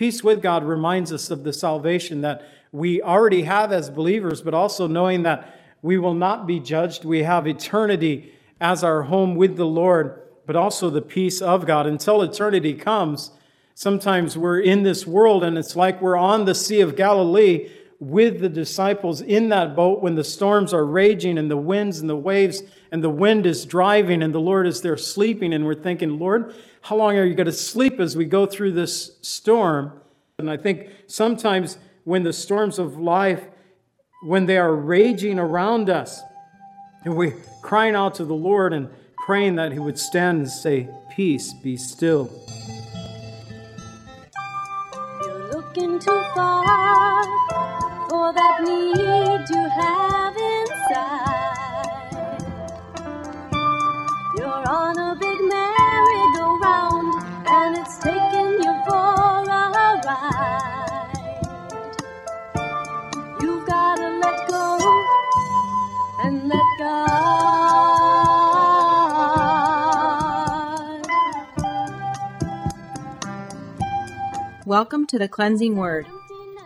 Peace with God reminds us of the salvation that we already have as believers, but also knowing that we will not be judged. We have eternity as our home with the Lord, but also the peace of God. Until eternity comes, sometimes we're in this world and it's like we're on the Sea of Galilee with the disciples in that boat when the storms are raging and the winds and the waves and the wind is driving and the Lord is there sleeping. And we're thinking, Lord, how long are you going to sleep as we go through this storm? And I think sometimes when the storms of life, when they are raging around us, and we're crying out to the Lord and praying that He would stand and say, Peace, be still. You're looking too far that need you have inside. You're on a big merry-go-round and it's taking you for a ride. You've gotta let go and let. Welcome to the Cleansing Word.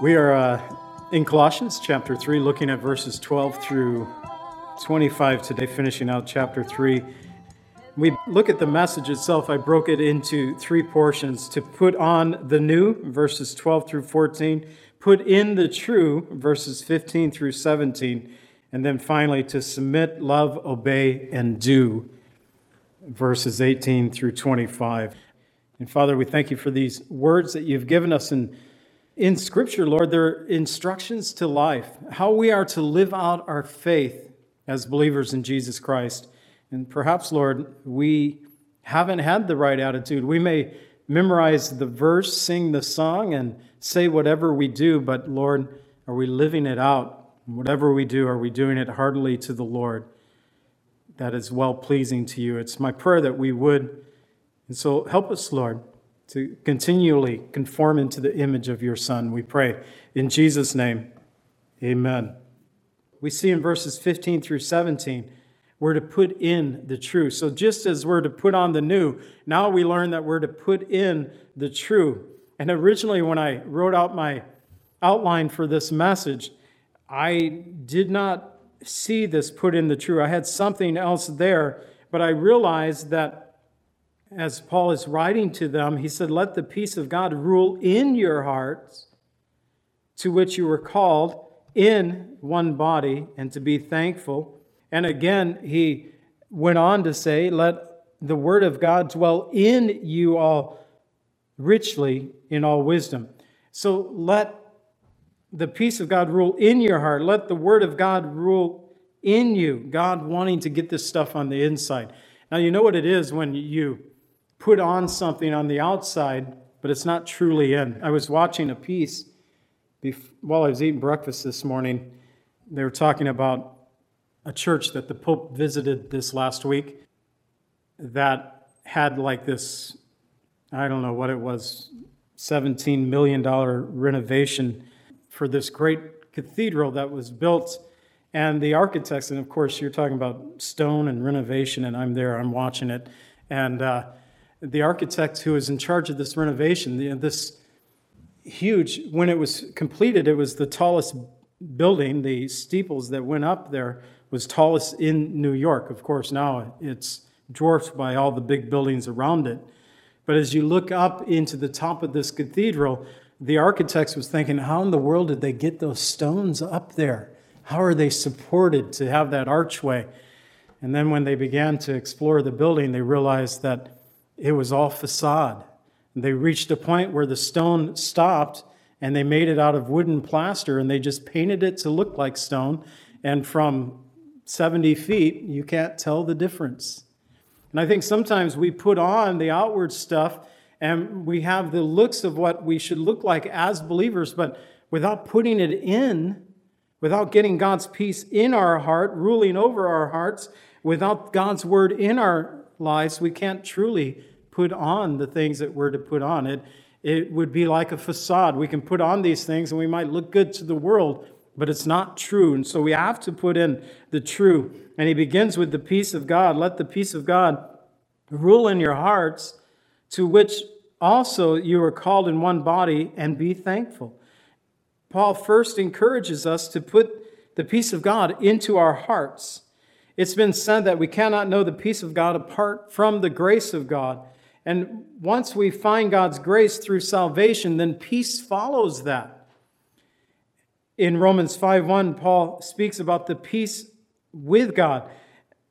We are uh, in Colossians chapter 3, looking at verses 12 through 25 today, finishing out chapter 3. We look at the message itself. I broke it into three portions to put on the new, verses 12 through 14, put in the true, verses 15 through 17, and then finally to submit, love, obey, and do, verses 18 through 25. And Father, we thank you for these words that you've given us in, in Scripture, Lord. there are instructions to life, how we are to live out our faith as believers in Jesus Christ. And perhaps, Lord, we haven't had the right attitude. We may memorize the verse, sing the song, and say whatever we do, but Lord, are we living it out? Whatever we do, are we doing it heartily to the Lord? That is well pleasing to you. It's my prayer that we would. And so help us, Lord, to continually conform into the image of your Son, we pray. In Jesus' name, amen. We see in verses 15 through 17, we're to put in the true. So just as we're to put on the new, now we learn that we're to put in the true. And originally, when I wrote out my outline for this message, I did not see this put in the true. I had something else there, but I realized that as Paul is writing to them, he said, Let the peace of God rule in your hearts, to which you were called in one body, and to be thankful. And again, he went on to say, Let the word of God dwell in you all richly in all wisdom. So let the peace of God rule in your heart. Let the word of God rule in you. God wanting to get this stuff on the inside. Now, you know what it is when you put on something on the outside, but it's not truly in. I was watching a piece bef- while I was eating breakfast this morning. They were talking about a church that the Pope visited this last week that had like this, I don't know what it was, $17 million renovation for this great cathedral that was built. And the architects, and of course, you're talking about stone and renovation, and I'm there, I'm watching it. And uh, the architect who was in charge of this renovation, the, this huge, when it was completed, it was the tallest building, the steeples that went up there was tallest in New York. Of course, now it's dwarfed by all the big buildings around it. But as you look up into the top of this cathedral, the architects was thinking, how in the world did they get those stones up there? How are they supported to have that archway? And then when they began to explore the building, they realized that it was all facade. They reached a point where the stone stopped and they made it out of wooden plaster and they just painted it to look like stone and from 70 feet, you can't tell the difference. And I think sometimes we put on the outward stuff and we have the looks of what we should look like as believers, but without putting it in, without getting God's peace in our heart, ruling over our hearts, without God's word in our lives, we can't truly put on the things that we're to put on. It, it would be like a facade. We can put on these things and we might look good to the world, but it's not true. And so we have to put in the true. And he begins with the peace of God. Let the peace of God rule in your hearts, to which also you are called in one body, and be thankful. Paul first encourages us to put the peace of God into our hearts. It's been said that we cannot know the peace of God apart from the grace of God. And once we find God's grace through salvation, then peace follows that. In Romans 5:1, Paul speaks about the peace with God,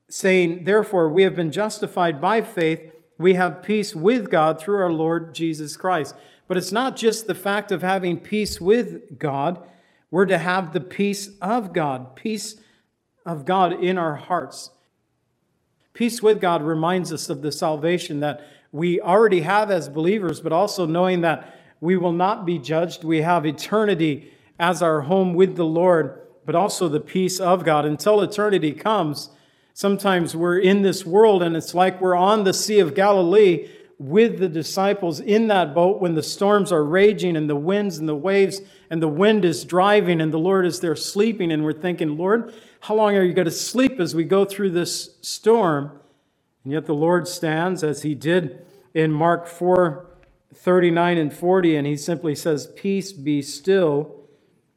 saying, Therefore, we have been justified by faith, we have peace with God through our Lord Jesus Christ. But it's not just the fact of having peace with God, we're to have the peace of God, peace of God in our hearts. Peace with God reminds us of the salvation that we already have as believers, but also knowing that we will not be judged. We have eternity as our home with the Lord, but also the peace of God. Until eternity comes, sometimes we're in this world and it's like we're on the Sea of Galilee with the disciples in that boat when the storms are raging and the winds and the waves and the wind is driving and the Lord is there sleeping. And we're thinking, Lord, how long are you going to sleep as we go through this storm? And yet the Lord stands as he did in Mark 4 39 and 40, and he simply says, Peace be still.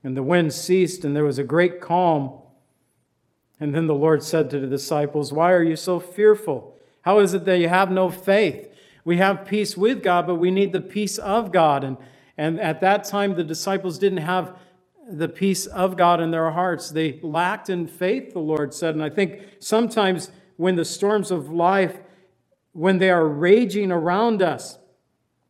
And the wind ceased, and there was a great calm. And then the Lord said to the disciples, Why are you so fearful? How is it that you have no faith? We have peace with God, but we need the peace of God. And, and at that time, the disciples didn't have the peace of God in their hearts. They lacked in faith, the Lord said. And I think sometimes when the storms of life, when they are raging around us,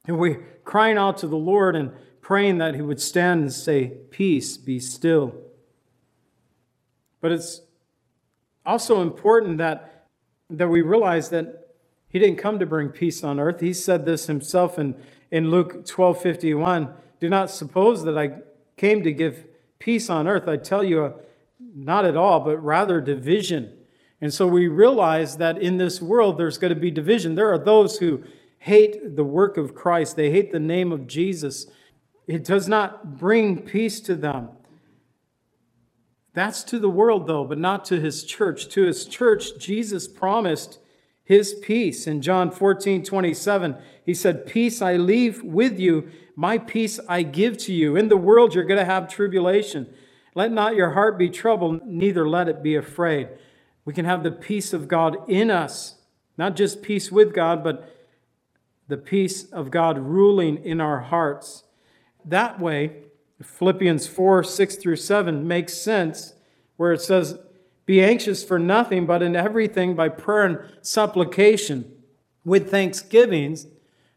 and we're crying out to the Lord and praying that He would stand and say, Peace, be still. But it's also important that, that we realize that He didn't come to bring peace on earth. He said this Himself in, in Luke 12 51. Do not suppose that I came to give peace on earth. I tell you, not at all, but rather division. And so we realize that in this world there's going to be division. There are those who hate the work of Christ, they hate the name of Jesus. It does not bring peace to them. That's to the world, though, but not to his church. To his church, Jesus promised his peace. In John 14, 27, he said, Peace I leave with you, my peace I give to you. In the world, you're going to have tribulation. Let not your heart be troubled, neither let it be afraid. We can have the peace of God in us, not just peace with God, but the peace of God ruling in our hearts. That way, Philippians 4 6 through 7 makes sense, where it says, Be anxious for nothing, but in everything by prayer and supplication, with thanksgivings,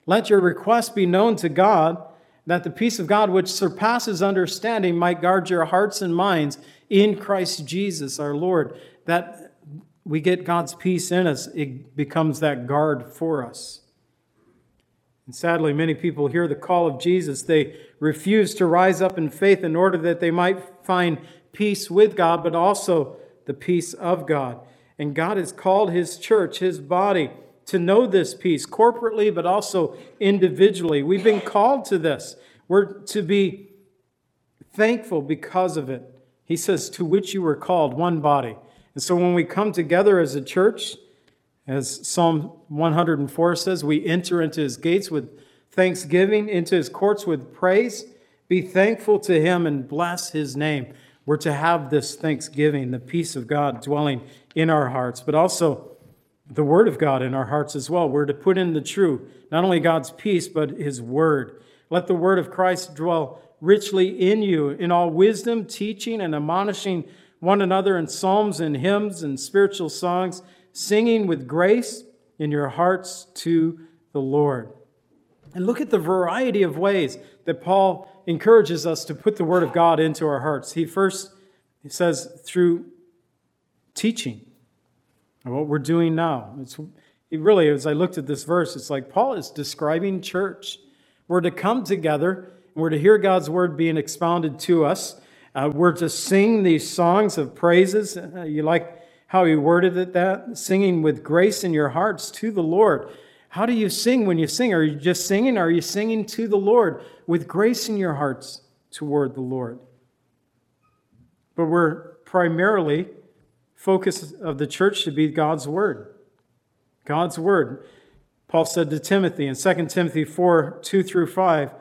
let your requests be known to God, that the peace of God, which surpasses understanding, might guard your hearts and minds in Christ Jesus our Lord. That we get God's peace in us, it becomes that guard for us. And sadly, many people hear the call of Jesus. They refuse to rise up in faith in order that they might find peace with God, but also the peace of God. And God has called His church, His body, to know this peace corporately, but also individually. We've been called to this. We're to be thankful because of it. He says, To which you were called, one body. And so when we come together as a church, as Psalm 104 says, we enter into his gates with thanksgiving, into his courts with praise. Be thankful to him and bless his name. We're to have this thanksgiving, the peace of God dwelling in our hearts, but also the word of God in our hearts as well. We're to put in the true, not only God's peace, but his word. Let the word of Christ dwell richly in you in all wisdom, teaching, and admonishing one another in psalms and hymns and spiritual songs, singing with grace in your hearts to the Lord. And look at the variety of ways that Paul encourages us to put the Word of God into our hearts. He first he says through teaching what we're doing now. It's it really, as I looked at this verse, it's like Paul is describing church. We're to come together, and we're to hear God's word being expounded to us. Uh, we're to sing these songs of praises. Uh, you like how he worded it that? Singing with grace in your hearts to the Lord. How do you sing when you sing? Are you just singing? Are you singing to the Lord with grace in your hearts toward the Lord? But we're primarily focus of the church should be God's word. God's word. Paul said to Timothy in 2 Timothy 4 2 through 5,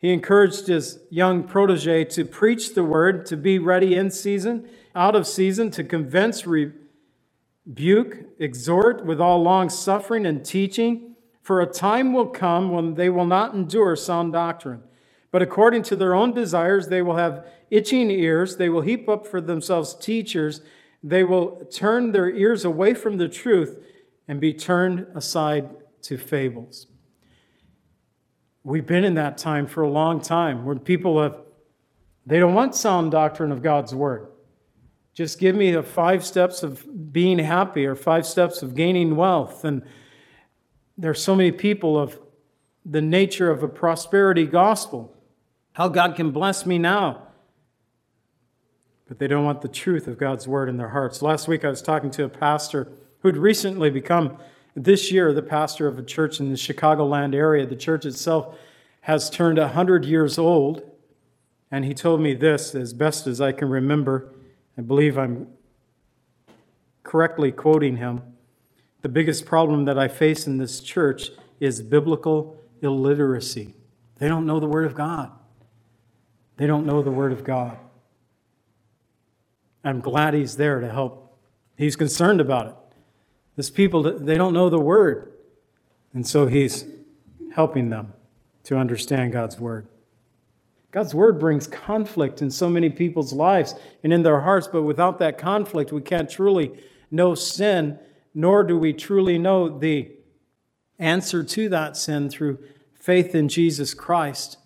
he encouraged his young protege to preach the word, to be ready in season, out of season, to convince, rebuke, exhort with all long suffering and teaching. For a time will come when they will not endure sound doctrine, but according to their own desires, they will have itching ears. They will heap up for themselves teachers. They will turn their ears away from the truth and be turned aside to fables. We've been in that time for a long time where people have, they don't want sound doctrine of God's word. Just give me the five steps of being happy or five steps of gaining wealth. And there are so many people of the nature of a prosperity gospel. How God can bless me now. But they don't want the truth of God's word in their hearts. Last week I was talking to a pastor who'd recently become this year the pastor of a church in the Chicagoland area. The church itself has turned 100 years old. And he told me this as best as I can remember. I believe I'm correctly quoting him. The biggest problem that I face in this church is biblical illiteracy. They don't know the Word of God. They don't know the Word of God. I'm glad he's there to help. He's concerned about it. This people, they don't know the word. And so he's helping them to understand God's word. God's word brings conflict in so many people's lives and in their hearts, but without that conflict, we can't truly know sin, nor do we truly know the answer to that sin through faith in Jesus Christ.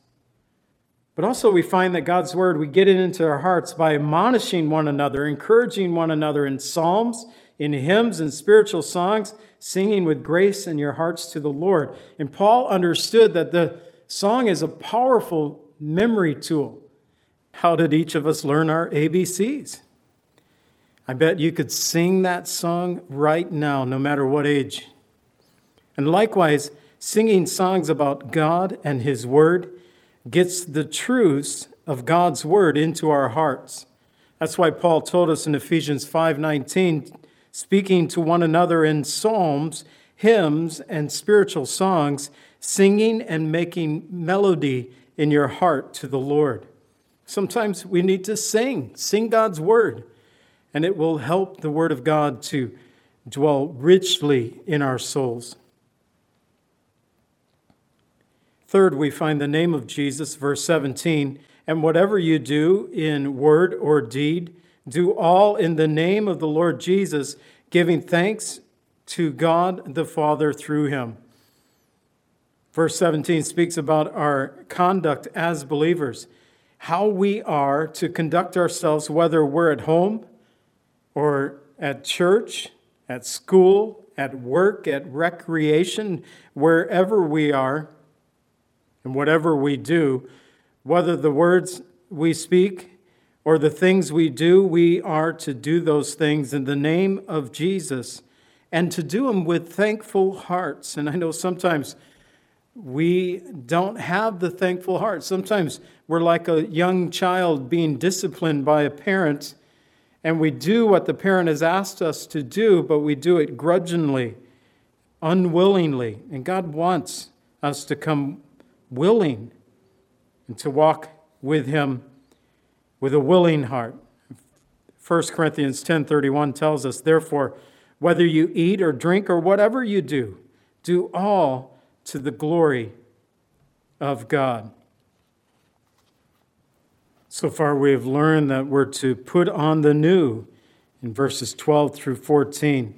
But also, we find that God's word, we get it into our hearts by admonishing one another, encouraging one another in psalms in hymns and spiritual songs, singing with grace in your hearts to the Lord. And Paul understood that the song is a powerful memory tool. How did each of us learn our ABCs? I bet you could sing that song right now, no matter what age. And likewise, singing songs about God and His Word gets the truths of God's Word into our hearts. That's why Paul told us in Ephesians 5:19 speaking to one another in psalms, hymns, and spiritual songs, singing and making melody in your heart to the Lord. Sometimes we need to sing, sing God's word, and it will help the word of God to dwell richly in our souls. Third, we find the name of Jesus, verse 17, and whatever you do in word or deed, do all in the name of the Lord Jesus, giving thanks to God the Father through him. Verse 17 speaks about our conduct as believers, how we are to conduct ourselves, whether we're at home or at church, at school, at work, at recreation, wherever we are, and whatever we do, whether the words we speak or the things we do, we are to do those things in the name of Jesus and to do them with thankful hearts. And I know sometimes we don't have the thankful heart. Sometimes we're like a young child being disciplined by a parent, and we do what the parent has asked us to do, but we do it grudgingly, unwillingly. And God wants us to come willing and to walk with Him with a willing heart. 1 Corinthians 10:31 tells us, "Therefore, whether you eat or drink or whatever you do, do all to the glory of God." So far we have learned that we're to put on the new in verses 12 through 14.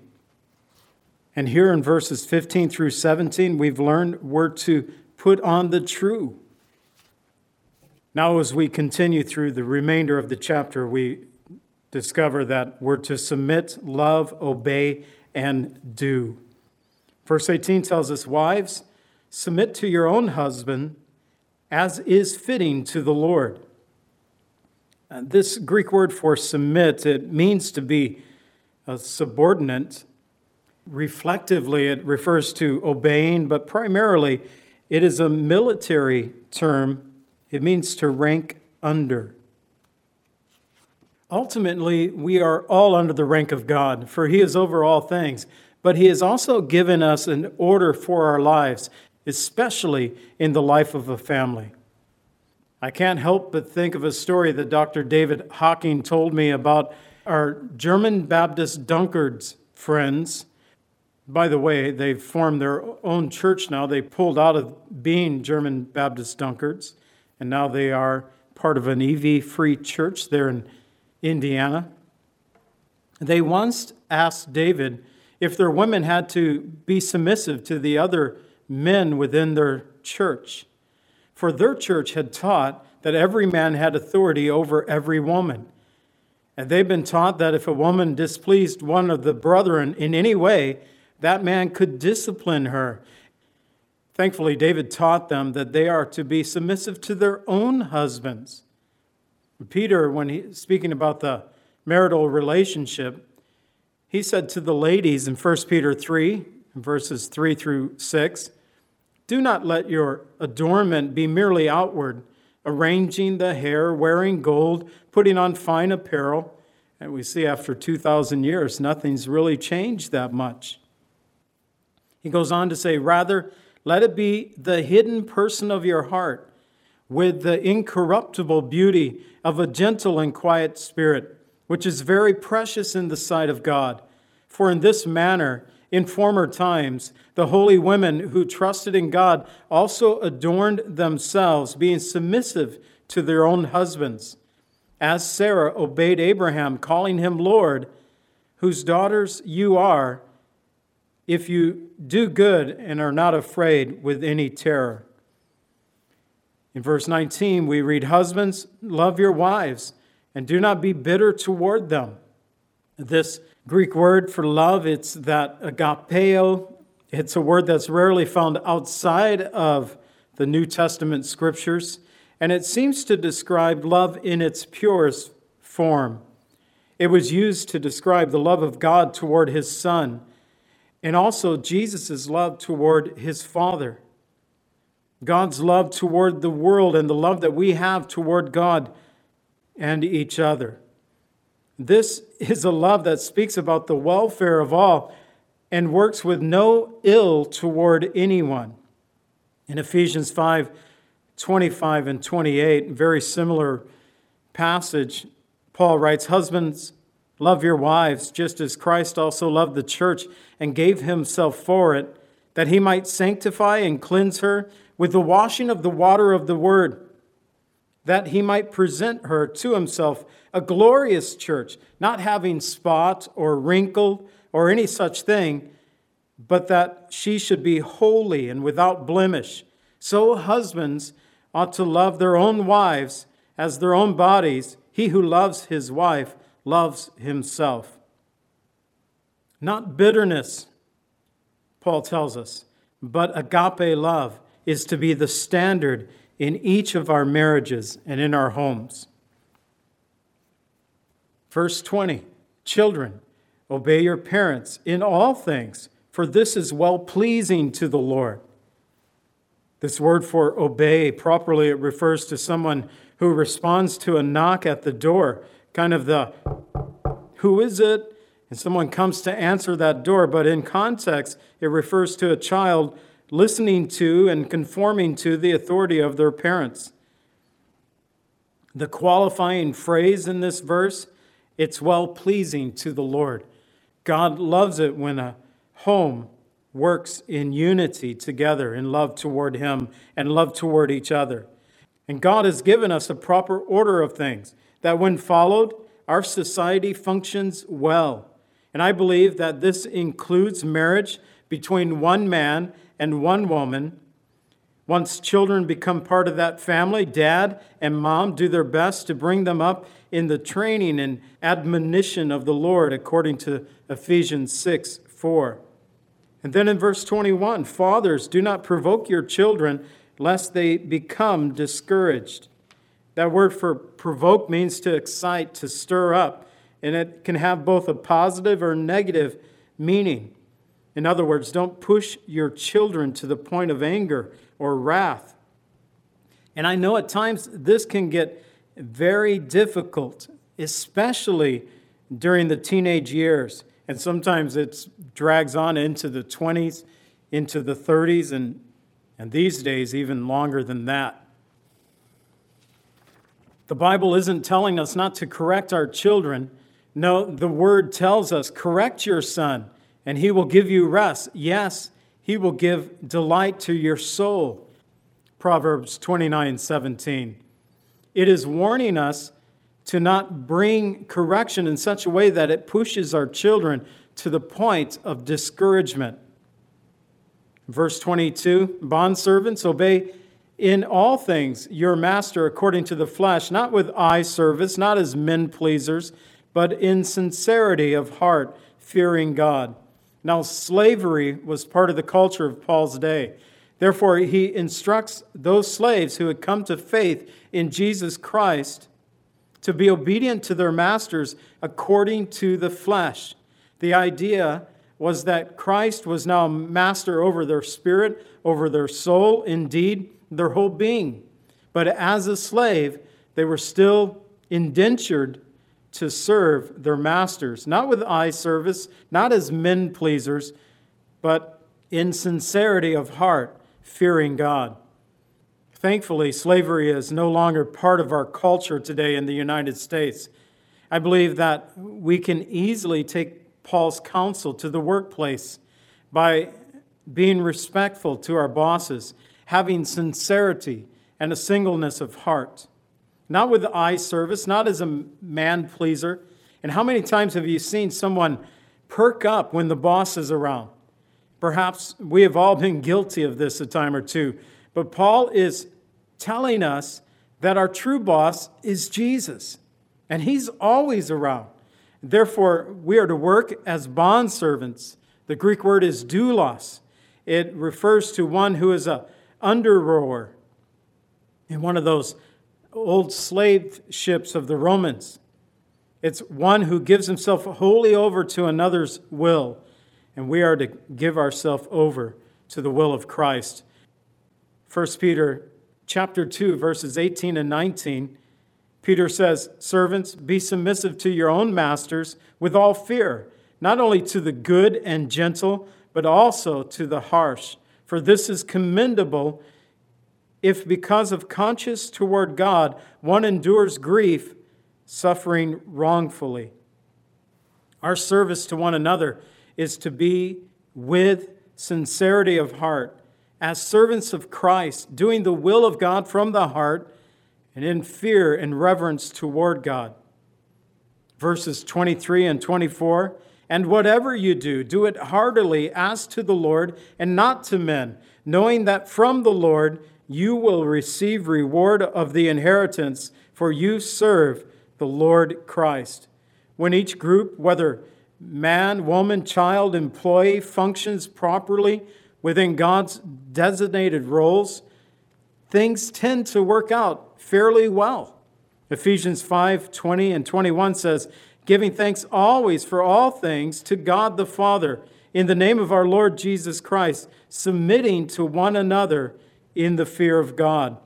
And here in verses 15 through 17, we've learned we're to put on the true. Now, as we continue through the remainder of the chapter, we discover that we're to submit, love, obey, and do. Verse 18 tells us, Wives, submit to your own husband as is fitting to the Lord. Uh, this Greek word for submit, it means to be a subordinate. Reflectively, it refers to obeying, but primarily it is a military term. It means to rank under. Ultimately, we are all under the rank of God, for He is over all things. But He has also given us an order for our lives, especially in the life of a family. I can't help but think of a story that Dr. David Hocking told me about our German Baptist Dunkards friends. By the way, they've formed their own church now. They pulled out of being German Baptist Dunkards, and now they are part of an EV free church there in Indiana. They once asked David if their women had to be submissive to the other men within their church. For their church had taught that every man had authority over every woman. And they've been taught that if a woman displeased one of the brethren in any way, that man could discipline her. Thankfully, David taught them that they are to be submissive to their own husbands. Peter, when he speaking about the marital relationship, he said to the ladies in 1 Peter 3, verses 3 through 6, Do not let your adornment be merely outward, arranging the hair, wearing gold, putting on fine apparel. And we see after 2,000 years, nothing's really changed that much. He goes on to say, Rather, let it be the hidden person of your heart with the incorruptible beauty of a gentle and quiet spirit, which is very precious in the sight of God. For in this manner, in former times, the holy women who trusted in God also adorned themselves, being submissive to their own husbands, as Sarah obeyed Abraham, calling him Lord, whose daughters you are, if you do good and are not afraid with any terror. In verse 19, we read, Husbands, love your wives and do not be bitter toward them. This Greek word for love, it's that agapeo. It's a word that's rarely found outside of the New Testament scriptures, and it seems to describe love in its purest form. It was used to describe the love of God toward his Son and also Jesus' love toward his Father. God's love toward the world and the love that we have toward God and each other. This is a love that speaks about the welfare of all and works with no ill toward anyone. In Ephesians 5 25 and 28, very similar passage, Paul writes, Husbands, love your wives, just as Christ also loved the church and gave himself for it, that he might sanctify and cleanse her with the washing of the water of the word, that he might present her to himself a glorious church, not having spot or wrinkle or any such thing, but that she should be holy and without blemish. So husbands ought to love their own wives as their own bodies. He who loves his wife loves himself. Not bitterness, Paul tells us, but agape love is to be the standard in each of our marriages and in our homes. Verse 20 Children, obey your parents in all things, for this is well pleasing to the Lord. This word for obey, properly, it refers to someone who responds to a knock at the door, kind of the who is it? And someone comes to answer that door, but in context, it refers to a child listening to and conforming to the authority of their parents. The qualifying phrase in this verse, it's well pleasing to the Lord. God loves it when a home works in unity together in love toward Him and love toward each other. And God has given us a proper order of things that, when followed, our society functions well. And I believe that this includes marriage between one man and one woman Once children become part of that family, dad and mom do their best to bring them up in the training and admonition of the Lord, according to Ephesians 6 4. And then in verse 21, fathers, do not provoke your children lest they become discouraged. That word for provoke means to excite, to stir up, and it can have both a positive or negative meaning. In other words, don't push your children to the point of anger or wrath. And I know at times this can get very difficult, especially during the teenage years. And sometimes it drags on into the 20s, into the 30s, and, and these days, even longer than that. The Bible isn't telling us not to correct our children. No, the word tells us correct your son, and he will give you rest. Yes, he will give delight to your soul. Proverbs 29 17. It is warning us to not bring correction in such a way that it pushes our children to the point of discouragement. Verse 22 Bondservants, obey in all things your master according to the flesh, not with eye service, not as men pleasers, but in sincerity of heart, fearing God. Now, slavery was part of the culture of Paul's day. Therefore, he instructs those slaves who had come to faith in Jesus Christ to be obedient to their masters according to the flesh. The idea was that Christ was now master over their spirit, over their soul, indeed, their whole being. But as a slave, they were still indentured to serve their masters, not with eye service, not as men pleasers, but in sincerity of heart, fearing God. Thankfully, slavery is no longer part of our culture today in the United States. I believe that we can easily take Paul's counsel to the workplace by being respectful to our bosses, having sincerity and a singleness of heart, not with eye service, not as a man pleaser. And how many times have you seen someone perk up when the boss is around? Perhaps we have all been guilty of this a time or two. But Paul is telling us that our true boss is Jesus, and he's always around. Therefore, we are to work as bondservants. The Greek word is doulos. It refers to one who is a under rower in one of those old slave ships of the Romans. It's one who gives himself wholly over to another's will and we are to give ourselves over to the will of Christ. 1 Peter chapter 2 verses 18 and 19 Peter says, "Servants, be submissive to your own masters with all fear, not only to the good and gentle, but also to the harsh. For this is commendable if because of conscience toward God one endures grief, suffering wrongfully." Our service to one another is to be with sincerity of heart, as servants of Christ, doing the will of God from the heart and in fear and reverence toward God. Verses 23 and 24 And whatever you do, do it heartily as to the Lord and not to men, knowing that from the Lord you will receive reward of the inheritance, for you serve the Lord Christ. When each group, whether man, woman, child, employee functions properly within God's designated roles, things tend to work out fairly well. Ephesians 5 20 and 21 says, Giving thanks always for all things to God the Father in the name of our Lord Jesus Christ, submitting to one another in the fear of God.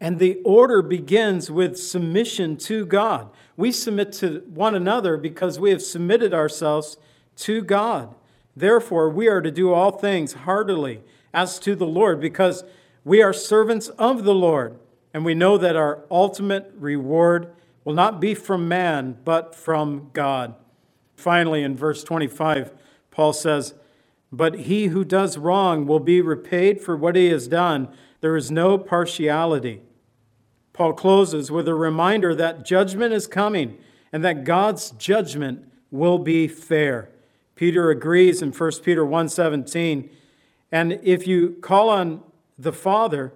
And the order begins with submission to God. We submit to one another because we have submitted ourselves to God. Therefore, we are to do all things heartily as to the Lord because we are servants of the Lord. And we know that our ultimate reward will not be from man, but from God. Finally, in verse 25, Paul says, But he who does wrong will be repaid for what he has done. There is no partiality. Paul closes with a reminder that judgment is coming and that God's judgment will be fair. Peter agrees in 1 Peter 1:17, and if you call on the Father,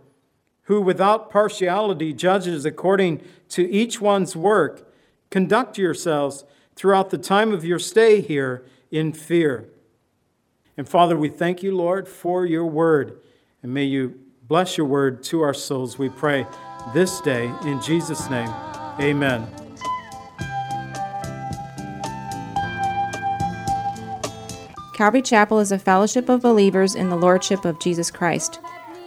who without partiality judges according to each one's work, conduct yourselves throughout the time of your stay here in fear. And Father, we thank you, Lord, for your word. And may you bless your word to our souls, we pray this day. In Jesus' name, amen. Calvary Chapel is a fellowship of believers in the Lordship of Jesus Christ.